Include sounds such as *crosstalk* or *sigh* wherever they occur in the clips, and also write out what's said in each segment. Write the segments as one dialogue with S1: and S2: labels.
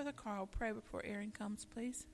S1: Brother Carl, pray before Aaron comes, please.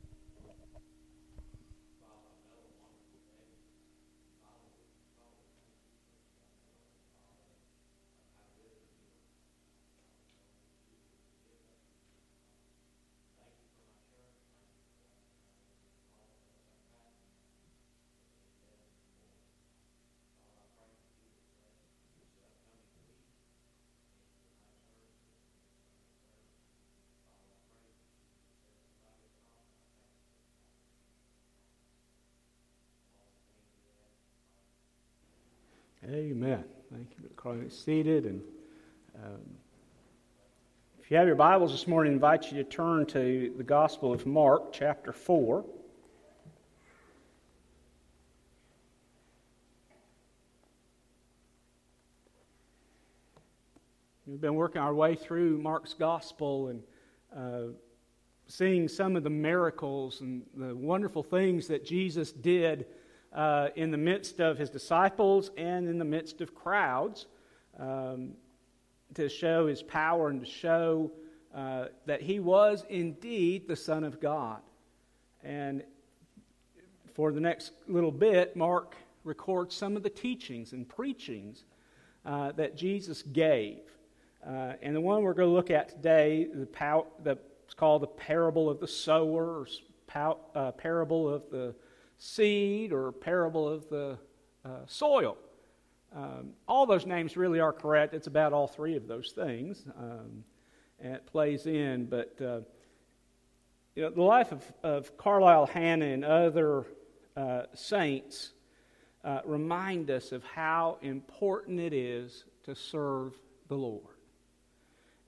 S2: Amen. Thank you, Brother Carl. Seated and um, if you have your Bibles this morning, I invite you to turn to the Gospel of Mark, chapter 4. We've been working our way through Mark's Gospel and uh, seeing some of the miracles and the wonderful things that Jesus did uh, in the midst of his disciples and in the midst of crowds um, to show his power and to show uh, that he was indeed the Son of God. And for the next little bit, Mark records some of the teachings and preachings uh, that Jesus gave. Uh, and the one we're going to look at today, the, pow- the it's called the parable of the sower, or pow- uh, parable of the seed or parable of the uh, soil. Um, all those names really are correct. It's about all three of those things. Um, and it plays in. But uh, you know, the life of, of Carlisle Hanna and other uh, saints uh, remind us of how important it is to serve the Lord.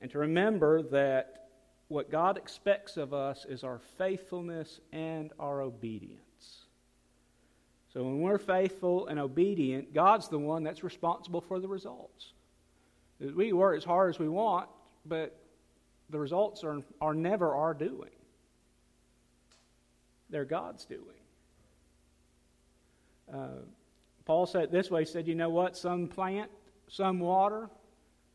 S2: And to remember that what God expects of us is our faithfulness and our obedience. So when we're faithful and obedient, God's the one that's responsible for the results. We work as hard as we want, but the results are, are never our doing. They're God's doing. Uh, Paul said it this way he said, You know what? Some plant, some water,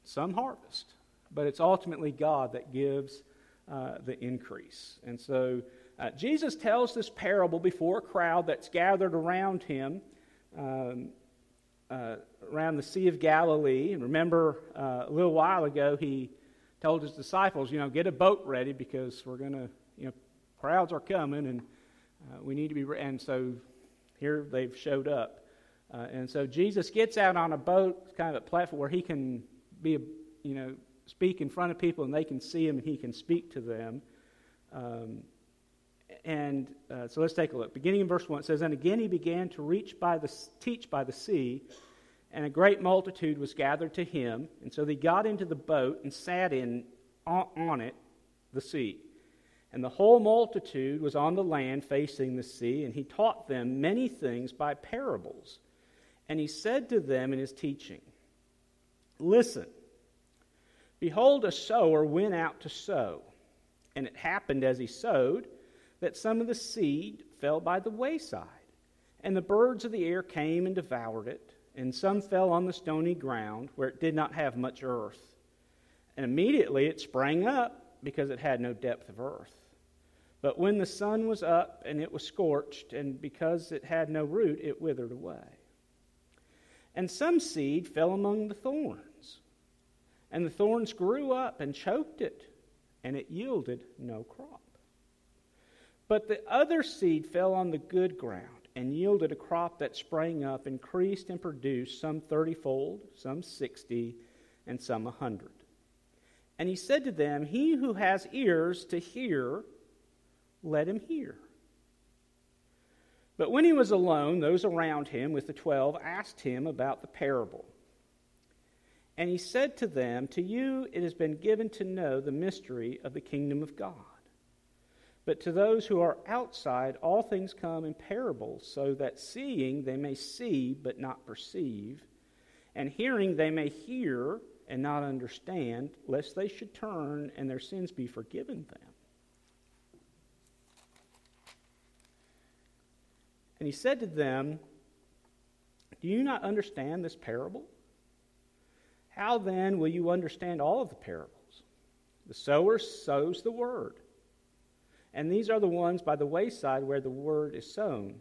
S2: some harvest. But it's ultimately God that gives uh, the increase. And so uh, Jesus tells this parable before a crowd that's gathered around him um, uh, around the Sea of Galilee. And remember, uh, a little while ago, he told his disciples, you know, get a boat ready because we're going to, you know, crowds are coming and uh, we need to be. And so here they've showed up. Uh, and so Jesus gets out on a boat, kind of a platform where he can be, a, you know, speak in front of people and they can see him and he can speak to them. Um, and uh, so let's take a look. Beginning in verse 1, it says, And again he began to reach by the, teach by the sea, and a great multitude was gathered to him. And so they got into the boat and sat in on, on it, the sea. And the whole multitude was on the land facing the sea, and he taught them many things by parables. And he said to them in his teaching, Listen, behold, a sower went out to sow. And it happened as he sowed that some of the seed fell by the wayside, and the birds of the air came and devoured it, and some fell on the stony ground where it did not have much earth. And immediately it sprang up because it had no depth of earth. But when the sun was up and it was scorched, and because it had no root, it withered away. And some seed fell among the thorns, and the thorns grew up and choked it, and it yielded no crop. But the other seed fell on the good ground and yielded a crop that sprang up, increased, and produced some thirtyfold, some sixty, and some a hundred. And he said to them, He who has ears to hear, let him hear. But when he was alone, those around him with the twelve asked him about the parable. And he said to them, To you it has been given to know the mystery of the kingdom of God. But to those who are outside, all things come in parables, so that seeing they may see but not perceive, and hearing they may hear and not understand, lest they should turn and their sins be forgiven them. And he said to them, Do you not understand this parable? How then will you understand all of the parables? The sower sows the word. And these are the ones by the wayside where the word is sown.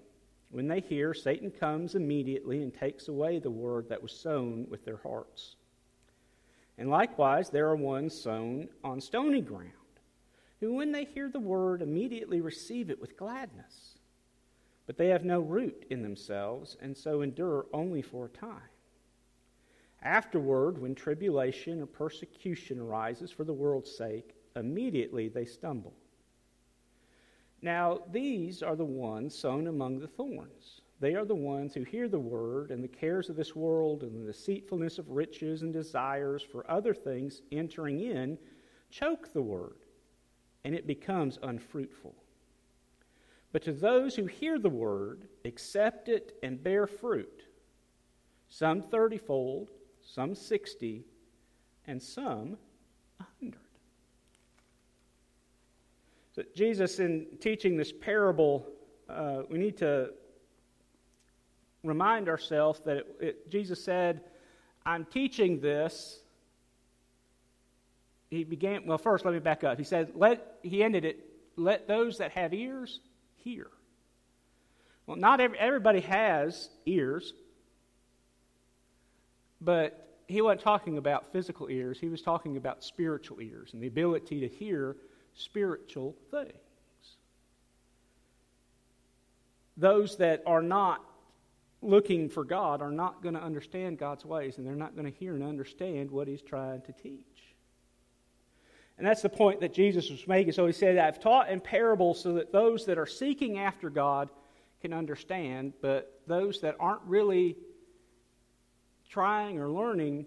S2: When they hear, Satan comes immediately and takes away the word that was sown with their hearts. And likewise, there are ones sown on stony ground, who, when they hear the word, immediately receive it with gladness. But they have no root in themselves, and so endure only for a time. Afterward, when tribulation or persecution arises for the world's sake, immediately they stumble. Now, these are the ones sown among the thorns. They are the ones who hear the word, and the cares of this world and the deceitfulness of riches and desires for other things entering in choke the word, and it becomes unfruitful. But to those who hear the word, accept it, and bear fruit, some thirtyfold, some sixty, and some a hundred. So, Jesus, in teaching this parable, uh, we need to remind ourselves that it, it, Jesus said, I'm teaching this. He began, well, first, let me back up. He said, let, he ended it, let those that have ears hear. Well, not every, everybody has ears, but he wasn't talking about physical ears. He was talking about spiritual ears and the ability to hear spiritual things. Those that are not looking for God are not going to understand God's ways, and they're not going to hear and understand what He's trying to teach. And that's the point that Jesus was making. So he said, I've taught in parables so that those that are seeking after God can understand, but those that aren't really trying or learning,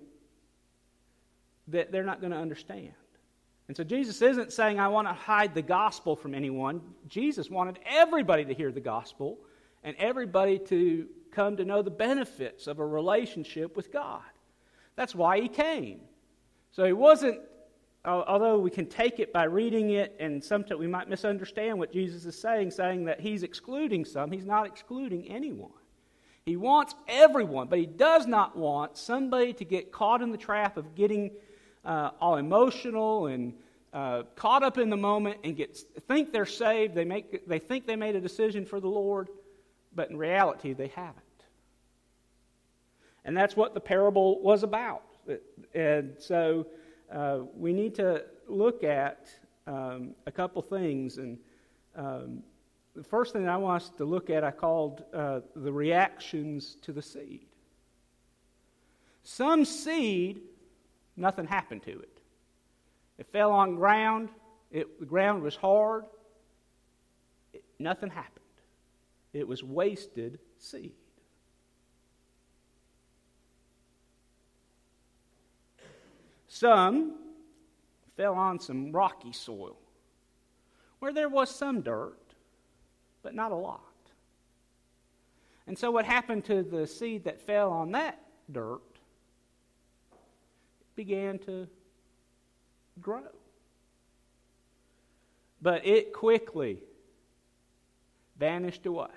S2: that they're not going to understand. And so Jesus isn't saying, I want to hide the gospel from anyone. Jesus wanted everybody to hear the gospel and everybody to come to know the benefits of a relationship with God. That's why he came. So he wasn't, although we can take it by reading it and sometimes we might misunderstand what Jesus is saying, saying that he's excluding some. He's not excluding anyone. He wants everyone, but he does not want somebody to get caught in the trap of getting uh, all emotional and uh, caught up in the moment and get think they're saved. They make they think they made a decision for the Lord, but in reality they haven't. And that's what the parable was about. And so uh, we need to look at um, a couple things. And um, the first thing I want us to look at, I called uh, the reactions to the seed. Some seed nothing happened to it. It fell on ground, it, the ground was hard, it, nothing happened. It was wasted seed. Some fell on some rocky soil where there was some dirt, but not a lot. And so, what happened to the seed that fell on that dirt began to grow. But it quickly vanished away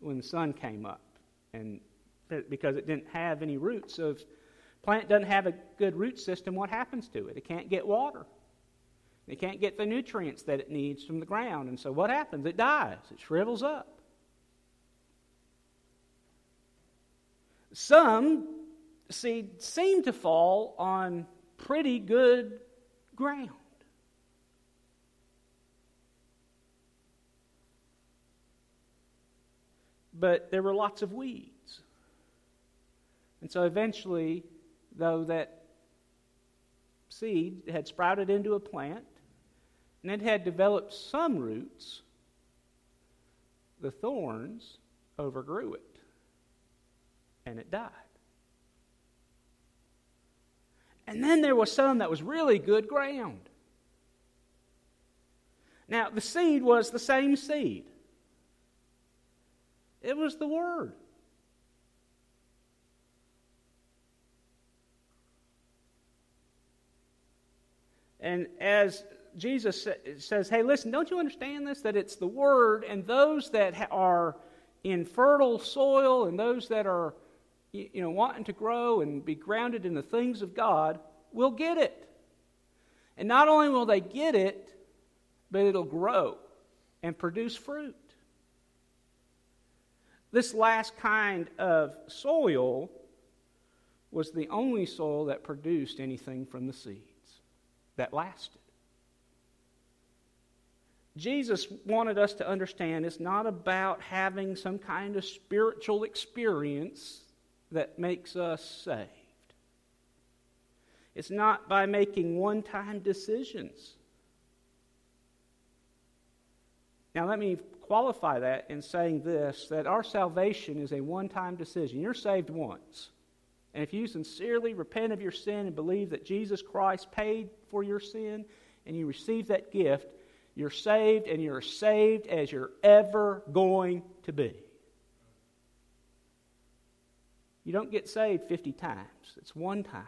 S2: when the sun came up. And because it didn't have any roots. So if plant doesn't have a good root system, what happens to it? It can't get water. It can't get the nutrients that it needs from the ground. And so what happens? It dies. It shrivels up. Some seed seemed to fall on pretty good ground. But there were lots of weeds. And so eventually, though that seed had sprouted into a plant and it had developed some roots, the thorns overgrew it and it died. And then there was some that was really good ground. Now, the seed was the same seed, it was the Word. And as Jesus says, hey, listen, don't you understand this? That it's the Word, and those that are in fertile soil and those that are you know, wanting to grow and be grounded in the things of God will get it. And not only will they get it, but it'll grow. and produce fruit. This last kind of soil was the only soil that produced anything from the seeds that lasted. Jesus wanted us to understand it's not about having some kind of spiritual experience that makes us saved. It's not by making one time decisions. Now, let me qualify that in saying this that our salvation is a one time decision. You're saved once. And if you sincerely repent of your sin and believe that Jesus Christ paid for your sin and you receive that gift, you're saved and you're saved as you're ever going to be. You don't get saved 50 times, it's one time.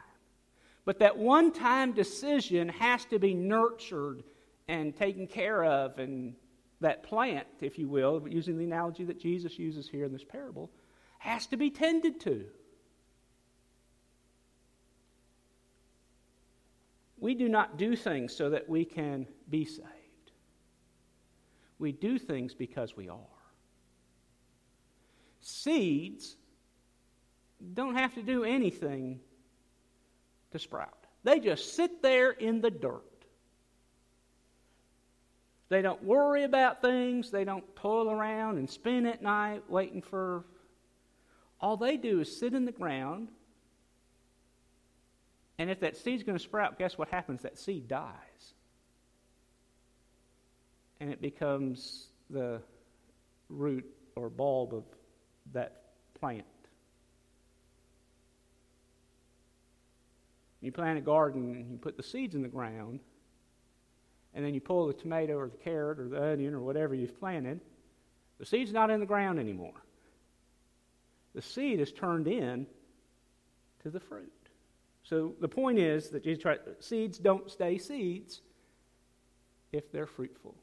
S2: But that one time decision has to be nurtured and taken care of and that plant, if you will, using the analogy that Jesus uses here in this parable, has to be tended to. We do not do things so that we can be saved. We do things because we are. Seeds don't have to do anything to sprout, they just sit there in the dirt. They don't worry about things. They don't toil around and spin at night waiting for. All they do is sit in the ground. And if that seed's going to sprout, guess what happens? That seed dies. And it becomes the root or bulb of that plant. You plant a garden and you put the seeds in the ground and then you pull the tomato or the carrot or the onion or whatever you've planted, the seed's not in the ground anymore. The seed is turned in to the fruit. So the point is that Jesus tried, seeds don't stay seeds if they're fruitful.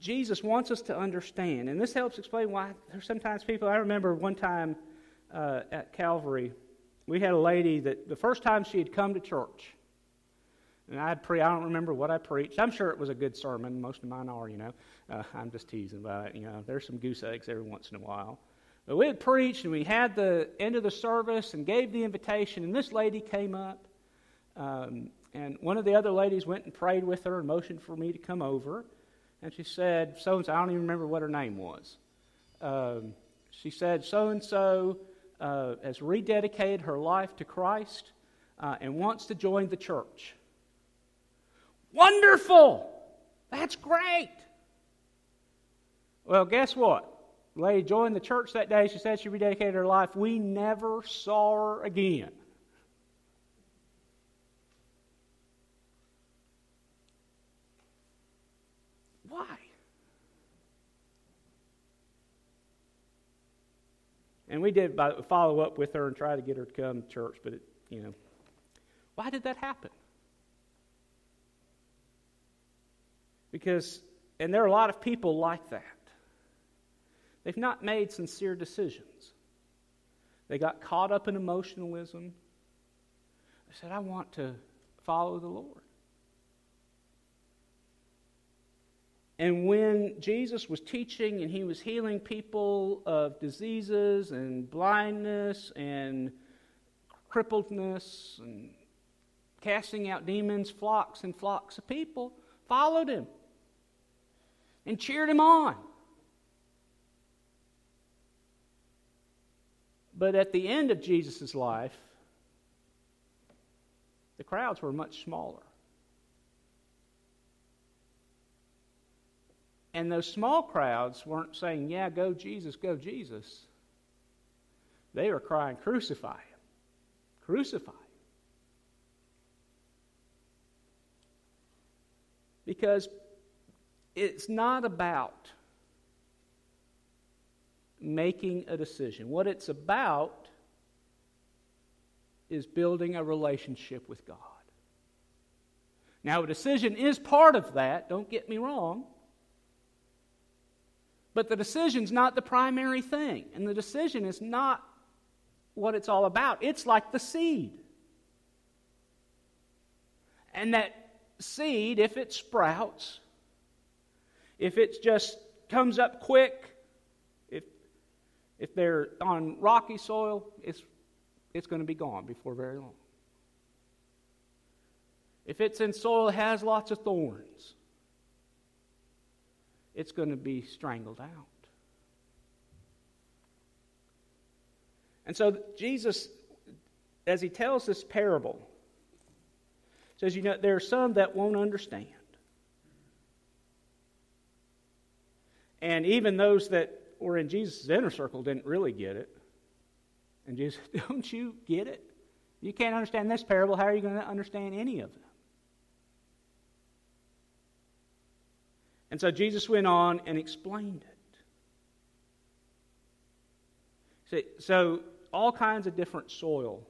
S2: Jesus wants us to understand, and this helps explain why there's sometimes people. I remember one time uh, at Calvary, we had a lady that the first time she had come to church, and I'd pre I don't remember what I preached. I'm sure it was a good sermon. Most of mine are, you know. Uh, I'm just teasing about it. You know, there's some goose eggs every once in a while. But we had preached, and we had the end of the service, and gave the invitation. And this lady came up, um, and one of the other ladies went and prayed with her and motioned for me to come over. And she said, "So and so." I don't even remember what her name was. Um, she said, "So and so." Uh, has rededicated her life to Christ uh, and wants to join the church. Wonderful! That's great! Well, guess what? Lady joined the church that day. She said she rededicated her life. We never saw her again. And we did follow up with her and try to get her to come to church, but it, you know, why did that happen? Because, and there are a lot of people like that. They've not made sincere decisions. They got caught up in emotionalism. They said, I want to follow the Lord. And when Jesus was teaching and he was healing people of diseases and blindness and crippledness and casting out demons, flocks and flocks of people followed him and cheered him on. But at the end of Jesus' life, the crowds were much smaller. And those small crowds weren't saying, Yeah, go Jesus, go Jesus. They were crying, Crucify him. Crucify him. Because it's not about making a decision. What it's about is building a relationship with God. Now, a decision is part of that, don't get me wrong. But the decision's not the primary thing. And the decision is not what it's all about. It's like the seed. And that seed, if it sprouts, if it just comes up quick, if, if they're on rocky soil, it's, it's going to be gone before very long. If it's in soil that has lots of thorns, it's going to be strangled out. And so Jesus, as he tells this parable, says, you know, there are some that won't understand. And even those that were in Jesus' inner circle didn't really get it. And Jesus, *laughs* don't you get it? You can't understand this parable. How are you going to understand any of them? And so Jesus went on and explained it. So, all kinds of different soil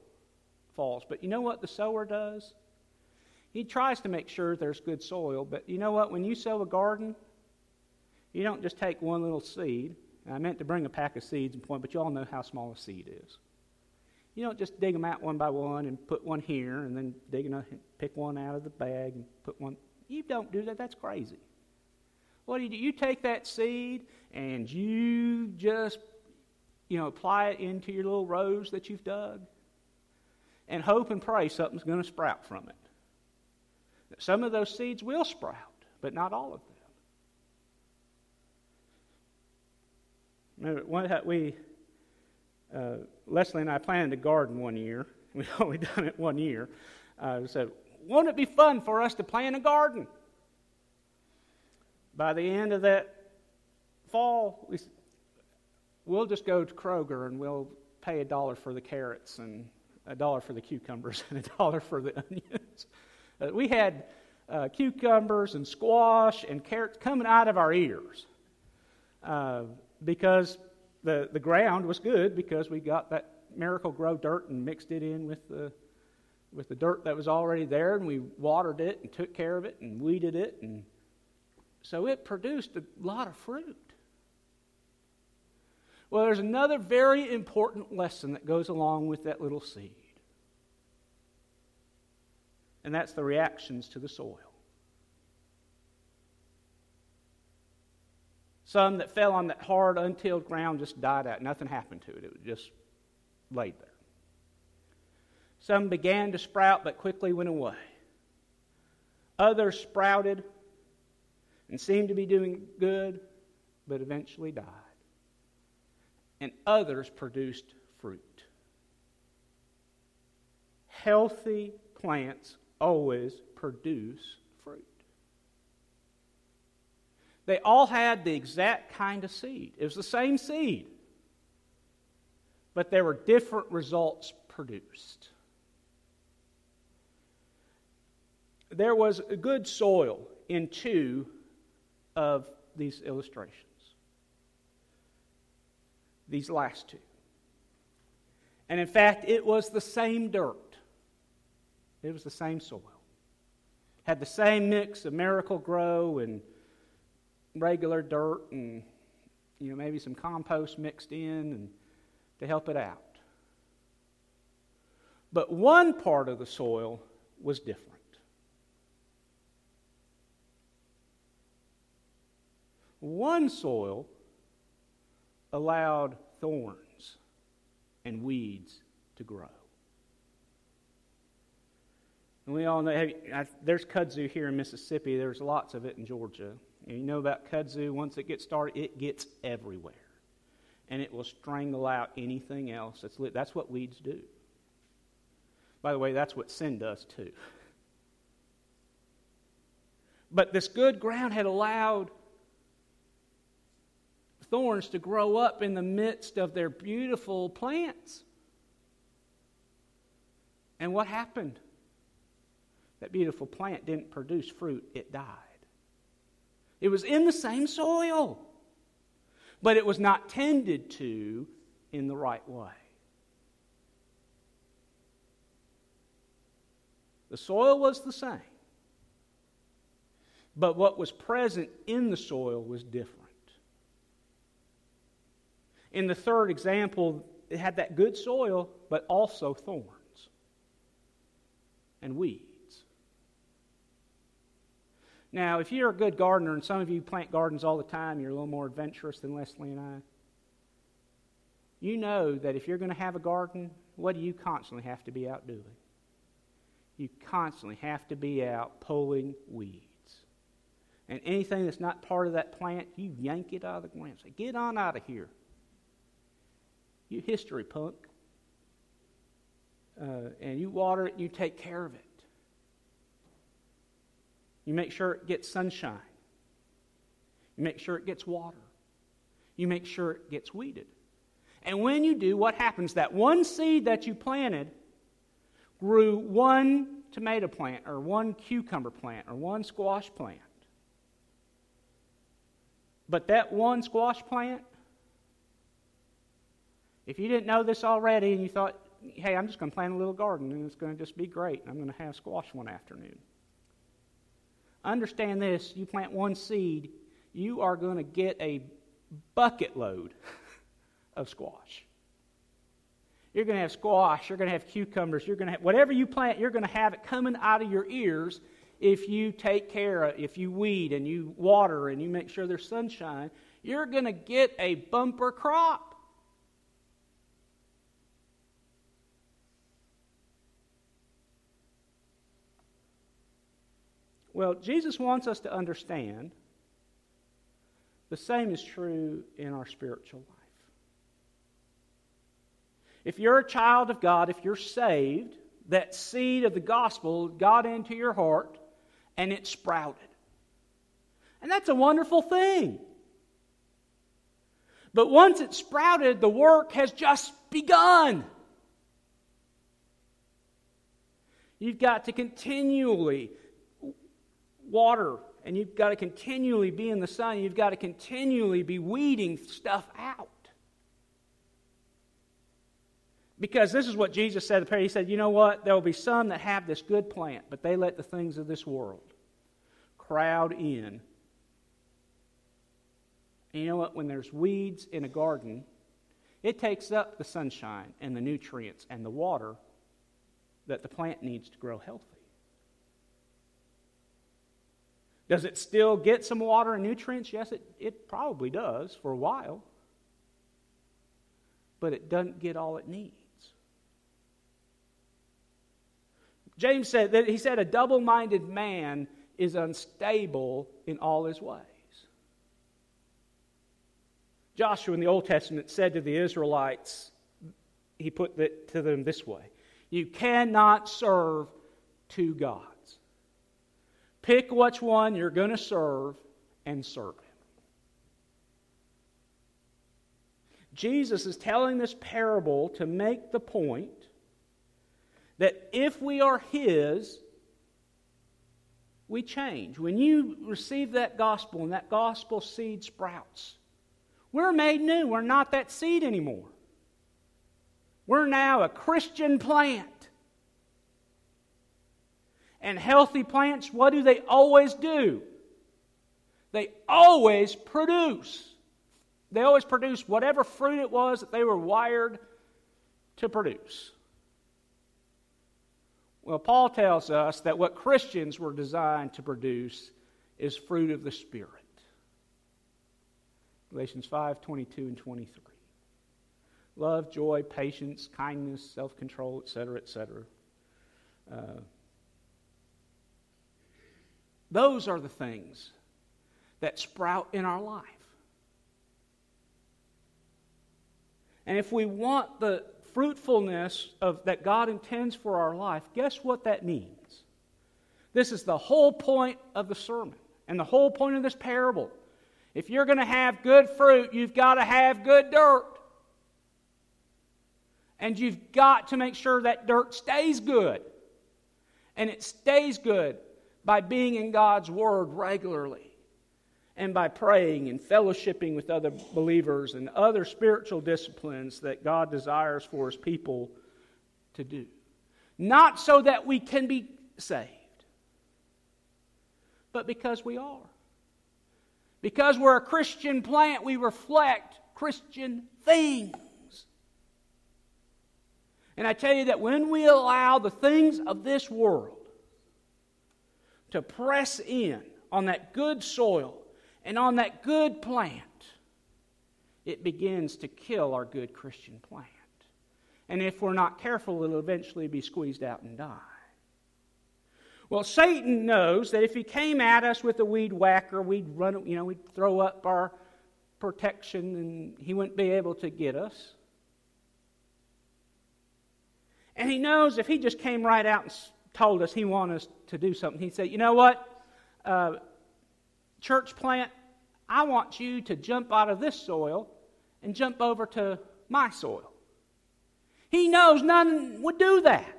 S2: falls. But you know what the sower does? He tries to make sure there's good soil. But you know what? When you sow a garden, you don't just take one little seed. I meant to bring a pack of seeds and point, but you all know how small a seed is. You don't just dig them out one by one and put one here and then dig another, pick one out of the bag and put one. You don't do that. That's crazy. What do you do? You take that seed and you just you know, apply it into your little rows that you've dug and hope and pray something's going to sprout from it. Some of those seeds will sprout, but not all of them. Remember, one, we, uh, Leslie and I planted a garden one year. *laughs* We'd only done it one year. Uh, said, won't it be fun for us to plant a garden? By the end of that fall, we we'll just go to Kroger and we'll pay a dollar for the carrots and a dollar for the cucumbers *laughs* and a dollar for the onions. Uh, we had uh, cucumbers and squash and carrots coming out of our ears uh, because the, the ground was good because we got that Miracle-Gro dirt and mixed it in with the, with the dirt that was already there and we watered it and took care of it and weeded it and so it produced a lot of fruit. Well, there's another very important lesson that goes along with that little seed, and that's the reactions to the soil. Some that fell on that hard, untilled ground just died out. Nothing happened to it, it was just laid there. Some began to sprout but quickly went away. Others sprouted and seemed to be doing good but eventually died and others produced fruit. Healthy plants always produce fruit. They all had the exact kind of seed. It was the same seed, but there were different results produced. There was good soil in two of these illustrations these last two. And in fact, it was the same dirt, it was the same soil. Had the same mix of Miracle-Gro and regular dirt and you know maybe some compost mixed in and to help it out. But one part of the soil was different. One soil allowed thorns and weeds to grow. And we all know there's kudzu here in Mississippi. There's lots of it in Georgia. And you know about kudzu, once it gets started, it gets everywhere. And it will strangle out anything else. That's, lit. that's what weeds do. By the way, that's what sin does too. But this good ground had allowed thorns to grow up in the midst of their beautiful plants. And what happened? That beautiful plant didn't produce fruit, it died. It was in the same soil, but it was not tended to in the right way. The soil was the same, but what was present in the soil was different. In the third example, it had that good soil, but also thorns and weeds. Now, if you're a good gardener, and some of you plant gardens all the time, you're a little more adventurous than Leslie and I. You know that if you're going to have a garden, what do you constantly have to be out doing? You constantly have to be out pulling weeds. And anything that's not part of that plant, you yank it out of the ground. Say, get on out of here. You history punk. Uh, and you water it you take care of it. You make sure it gets sunshine. You make sure it gets water. You make sure it gets weeded. And when you do, what happens? That one seed that you planted grew one tomato plant, or one cucumber plant, or one squash plant. But that one squash plant, if you didn't know this already and you thought, hey, I'm just going to plant a little garden and it's going to just be great, and I'm going to have squash one afternoon. Understand this you plant one seed, you are going to get a bucket load of squash. You're going to have squash, you're going to have cucumbers, you're going to have whatever you plant, you're going to have it coming out of your ears if you take care of, if you weed and you water and you make sure there's sunshine, you're going to get a bumper crop. Well, Jesus wants us to understand the same is true in our spiritual life. If you're a child of God, if you're saved, that seed of the gospel got into your heart and it sprouted. And that's a wonderful thing. But once it sprouted, the work has just begun. You've got to continually water and you've got to continually be in the sun. You've got to continually be weeding stuff out. Because this is what Jesus said to. He said, You know what? There will be some that have this good plant, but they let the things of this world crowd in. And you know what? When there's weeds in a garden, it takes up the sunshine and the nutrients and the water that the plant needs to grow healthy. Does it still get some water and nutrients? Yes, it, it probably does for a while. But it doesn't get all it needs. James said that he said a double minded man is unstable in all his ways. Joshua in the Old Testament said to the Israelites, he put it to them this way You cannot serve two gods. Pick which one you're going to serve and serve him. Jesus is telling this parable to make the point that if we are His, we change. When you receive that gospel and that gospel seed sprouts, we're made new. We're not that seed anymore. We're now a Christian plant. And healthy plants, what do they always do? They always produce. They always produce whatever fruit it was that they were wired to produce. Well, Paul tells us that what Christians were designed to produce is fruit of the Spirit. Galatians 5 22 and 23. Love, joy, patience, kindness, self control, etc., etc. Uh, those are the things that sprout in our life. And if we want the fruitfulness of, that God intends for our life, guess what that means? This is the whole point of the sermon and the whole point of this parable. If you're going to have good fruit, you've got to have good dirt. And you've got to make sure that dirt stays good. And it stays good by being in God's Word regularly and by praying and fellowshipping with other believers and other spiritual disciplines that God desires for His people to do. Not so that we can be saved, but because we are. Because we're a Christian plant, we reflect Christian things. And I tell you that when we allow the things of this world to press in on that good soil and on that good plant, it begins to kill our good Christian plant. And if we're not careful, it'll eventually be squeezed out and die. Well, Satan knows that if he came at us with a weed whacker, we'd run, you know, we'd throw up our protection and he wouldn't be able to get us. And he knows if he just came right out and told us he wanted us to do something, He said, you know what, uh, church plant, I want you to jump out of this soil and jump over to my soil. He knows none would do that.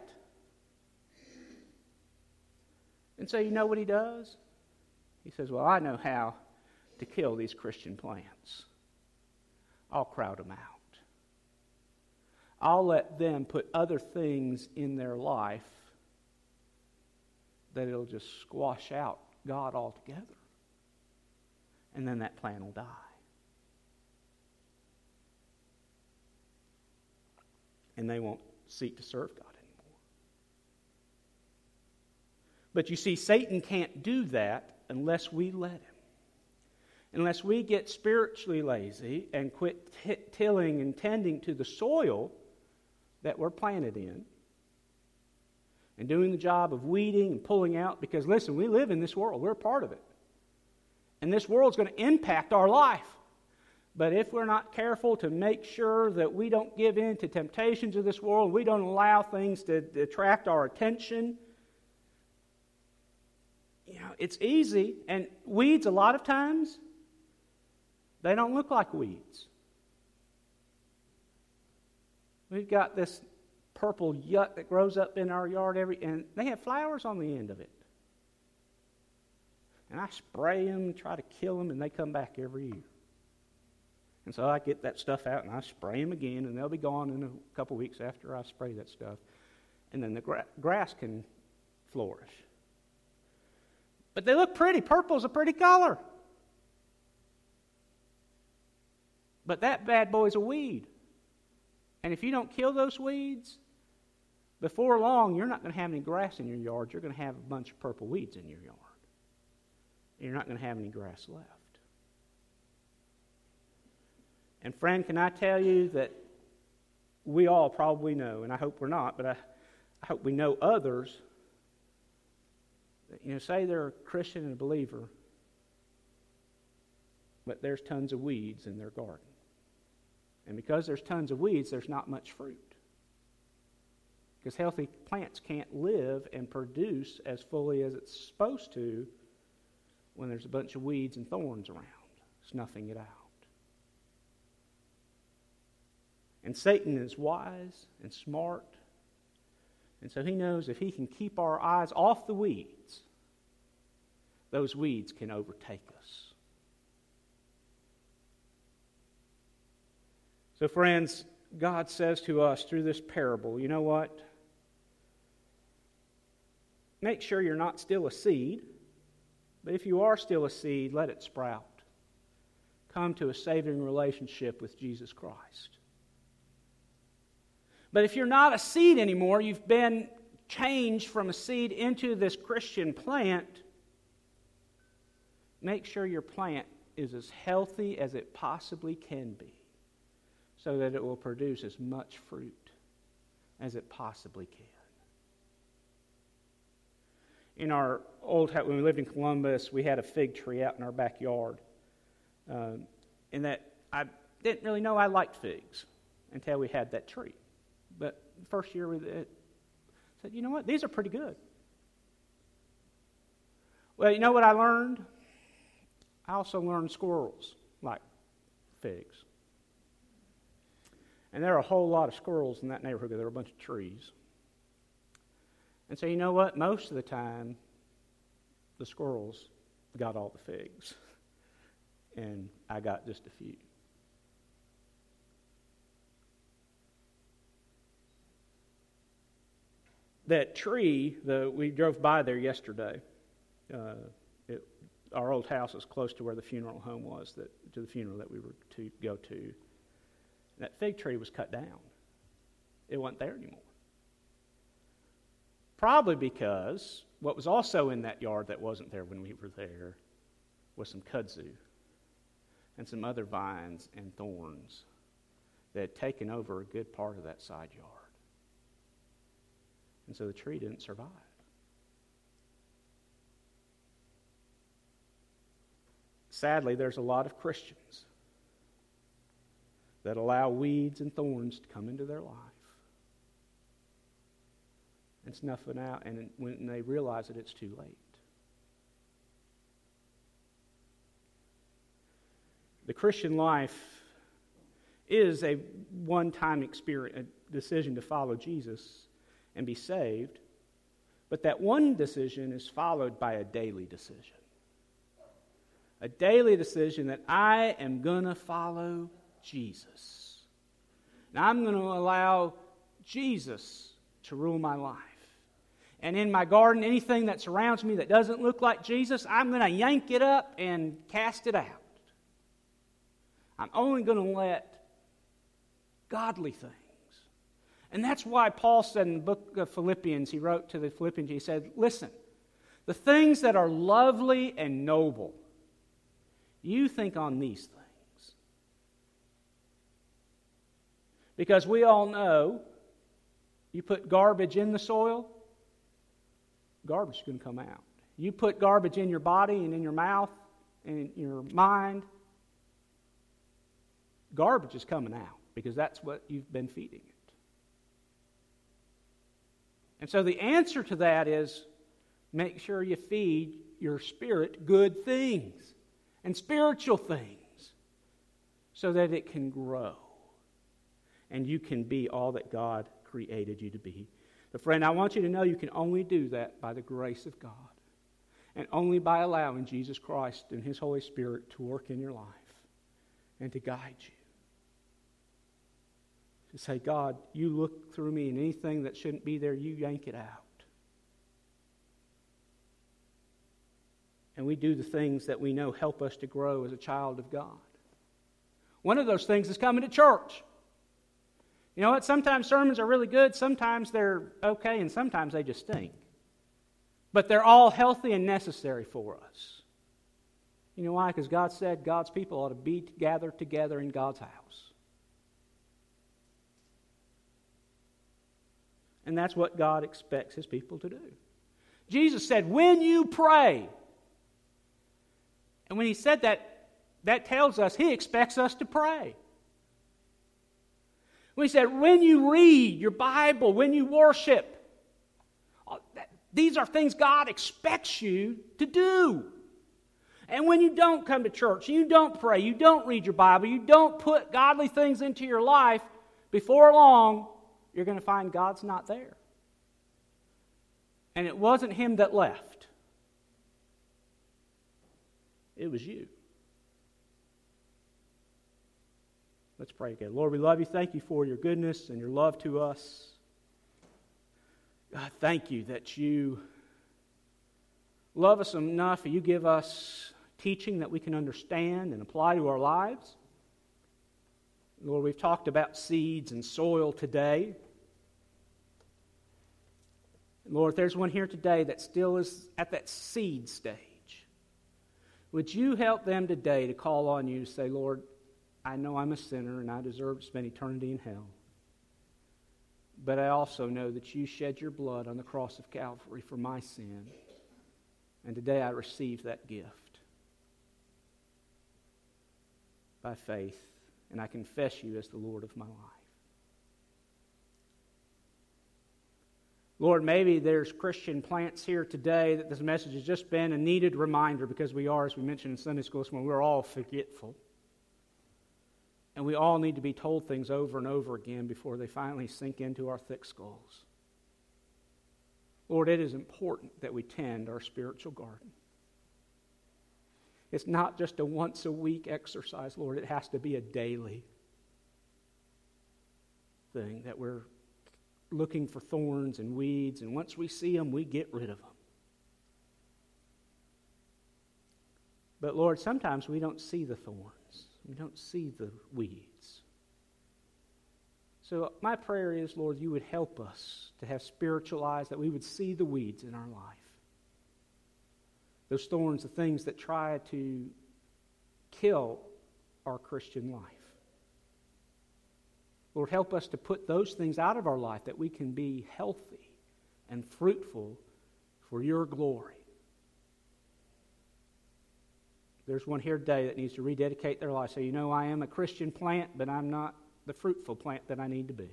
S2: And so, you know what he does? He says, Well, I know how to kill these Christian plants. I'll crowd them out. I'll let them put other things in their life that it'll just squash out God altogether. And then that plant will die. And they won't seek to serve God anymore. But you see, Satan can't do that unless we let him unless we get spiritually lazy and quit t- tilling and tending to the soil that we're planted in and doing the job of weeding and pulling out because listen we live in this world. We're a part of it. And this world's going to impact our life. But if we're not careful to make sure that we don't give in to temptations of this world we don't allow things to, attract our attention you know it's easy. And weeds a lot of times they don't look like weeds. We've got this purple yuck that grows up in our yard every, and they have flowers on the end of it. And I spray them, and try to kill them, and they come back every year. And so I get that stuff out and I spray them again, and they'll be gone in a couple weeks after I spray that stuff. And then the gra- grass can flourish. But they look pretty. Purple's a pretty color. But that bad boy's a weed. And if you don't kill those weeds, before long, you're not going to have any grass in your yard. You're going to have a bunch of purple weeds in your yard. And You're not going to have any grass left. And, friend, can I tell you that we all probably know, and I hope we're not, but I, I hope we know others that, you know, say they're a Christian and a believer, but there's tons of weeds in their garden. And because there's tons of weeds, there's not much fruit. Because healthy plants can't live and produce as fully as it's supposed to when there's a bunch of weeds and thorns around, snuffing it out. And Satan is wise and smart. And so he knows if he can keep our eyes off the weeds, those weeds can overtake us. So, friends, God says to us through this parable, you know what? Make sure you're not still a seed, but if you are still a seed, let it sprout. Come to a saving relationship with Jesus Christ. But if you're not a seed anymore, you've been changed from a seed into this Christian plant, make sure your plant is as healthy as it possibly can be so that it will produce as much fruit as it possibly can. In our old house, when we lived in Columbus, we had a fig tree out in our backyard. Um, and that I didn't really know I liked figs until we had that tree. But the first year we it, said, you know what, these are pretty good. Well, you know what I learned? I also learned squirrels like figs. And there are a whole lot of squirrels in that neighborhood. There are a bunch of trees. And so, you know what? Most of the time, the squirrels got all the figs, and I got just a few. That tree, the, we drove by there yesterday. Uh, it, our old house is close to where the funeral home was, that, to the funeral that we were to go to. That fig tree was cut down, it wasn't there anymore. Probably because what was also in that yard that wasn't there when we were there was some kudzu and some other vines and thorns that had taken over a good part of that side yard. And so the tree didn't survive. Sadly, there's a lot of Christians that allow weeds and thorns to come into their life and snuff it out, and when they realize it, it's too late. The Christian life is a one time experience, a decision to follow Jesus and be saved, but that one decision is followed by a daily decision. A daily decision that I am going to follow Jesus. And I'm going to allow Jesus to rule my life. And in my garden, anything that surrounds me that doesn't look like Jesus, I'm going to yank it up and cast it out. I'm only going to let godly things. And that's why Paul said in the book of Philippians, he wrote to the Philippians, he said, Listen, the things that are lovely and noble, you think on these things. Because we all know you put garbage in the soil, garbage is going to come out. You put garbage in your body and in your mouth and in your mind, garbage is coming out because that's what you've been feeding it. And so the answer to that is make sure you feed your spirit good things and spiritual things so that it can grow and you can be all that God created you to be. But, friend, I want you to know you can only do that by the grace of God and only by allowing Jesus Christ and His Holy Spirit to work in your life and to guide you. To say, God, you look through me, and anything that shouldn't be there, you yank it out. And we do the things that we know help us to grow as a child of God. One of those things is coming to church. You know what? Sometimes sermons are really good, sometimes they're okay, and sometimes they just stink. But they're all healthy and necessary for us. You know why? Because God said God's people ought to be gathered together in God's house. And that's what God expects his people to do. Jesus said, When you pray, and when he said that, that tells us he expects us to pray. We said, when you read your Bible, when you worship, uh, these are things God expects you to do. And when you don't come to church, you don't pray, you don't read your Bible, you don't put godly things into your life, before long, you're going to find God's not there. And it wasn't Him that left, it was you. Let's pray again. Lord, we love you. Thank you for your goodness and your love to us. God, thank you that you love us enough you give us teaching that we can understand and apply to our lives. Lord, we've talked about seeds and soil today. Lord, if there's one here today that still is at that seed stage, would you help them today to call on you to say, Lord, I know I'm a sinner and I deserve to spend eternity in hell. But I also know that you shed your blood on the cross of Calvary for my sin. And today I receive that gift by faith, and I confess you as the Lord of my life. Lord, maybe there's Christian plants here today that this message has just been a needed reminder because we are, as we mentioned in Sunday school this morning, we're all forgetful. And we all need to be told things over and over again before they finally sink into our thick skulls. Lord, it is important that we tend our spiritual garden. It's not just a once a week exercise, Lord. It has to be a daily thing that we're looking for thorns and weeds, and once we see them, we get rid of them. But Lord, sometimes we don't see the thorns. We don't see the weeds. So, my prayer is, Lord, you would help us to have spiritual eyes, that we would see the weeds in our life. Those thorns, the things that try to kill our Christian life. Lord, help us to put those things out of our life that we can be healthy and fruitful for your glory. There's one here today that needs to rededicate their life. So, you know, I am a Christian plant, but I'm not the fruitful plant that I need to be.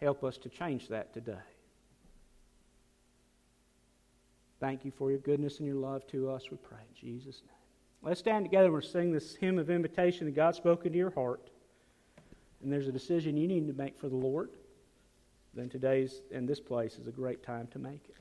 S2: Help us to change that today. Thank you for your goodness and your love to us, we pray in Jesus' name. Let's stand together and we'll sing this hymn of invitation that God spoke into your heart. And there's a decision you need to make for the Lord. Then today's and this place is a great time to make it.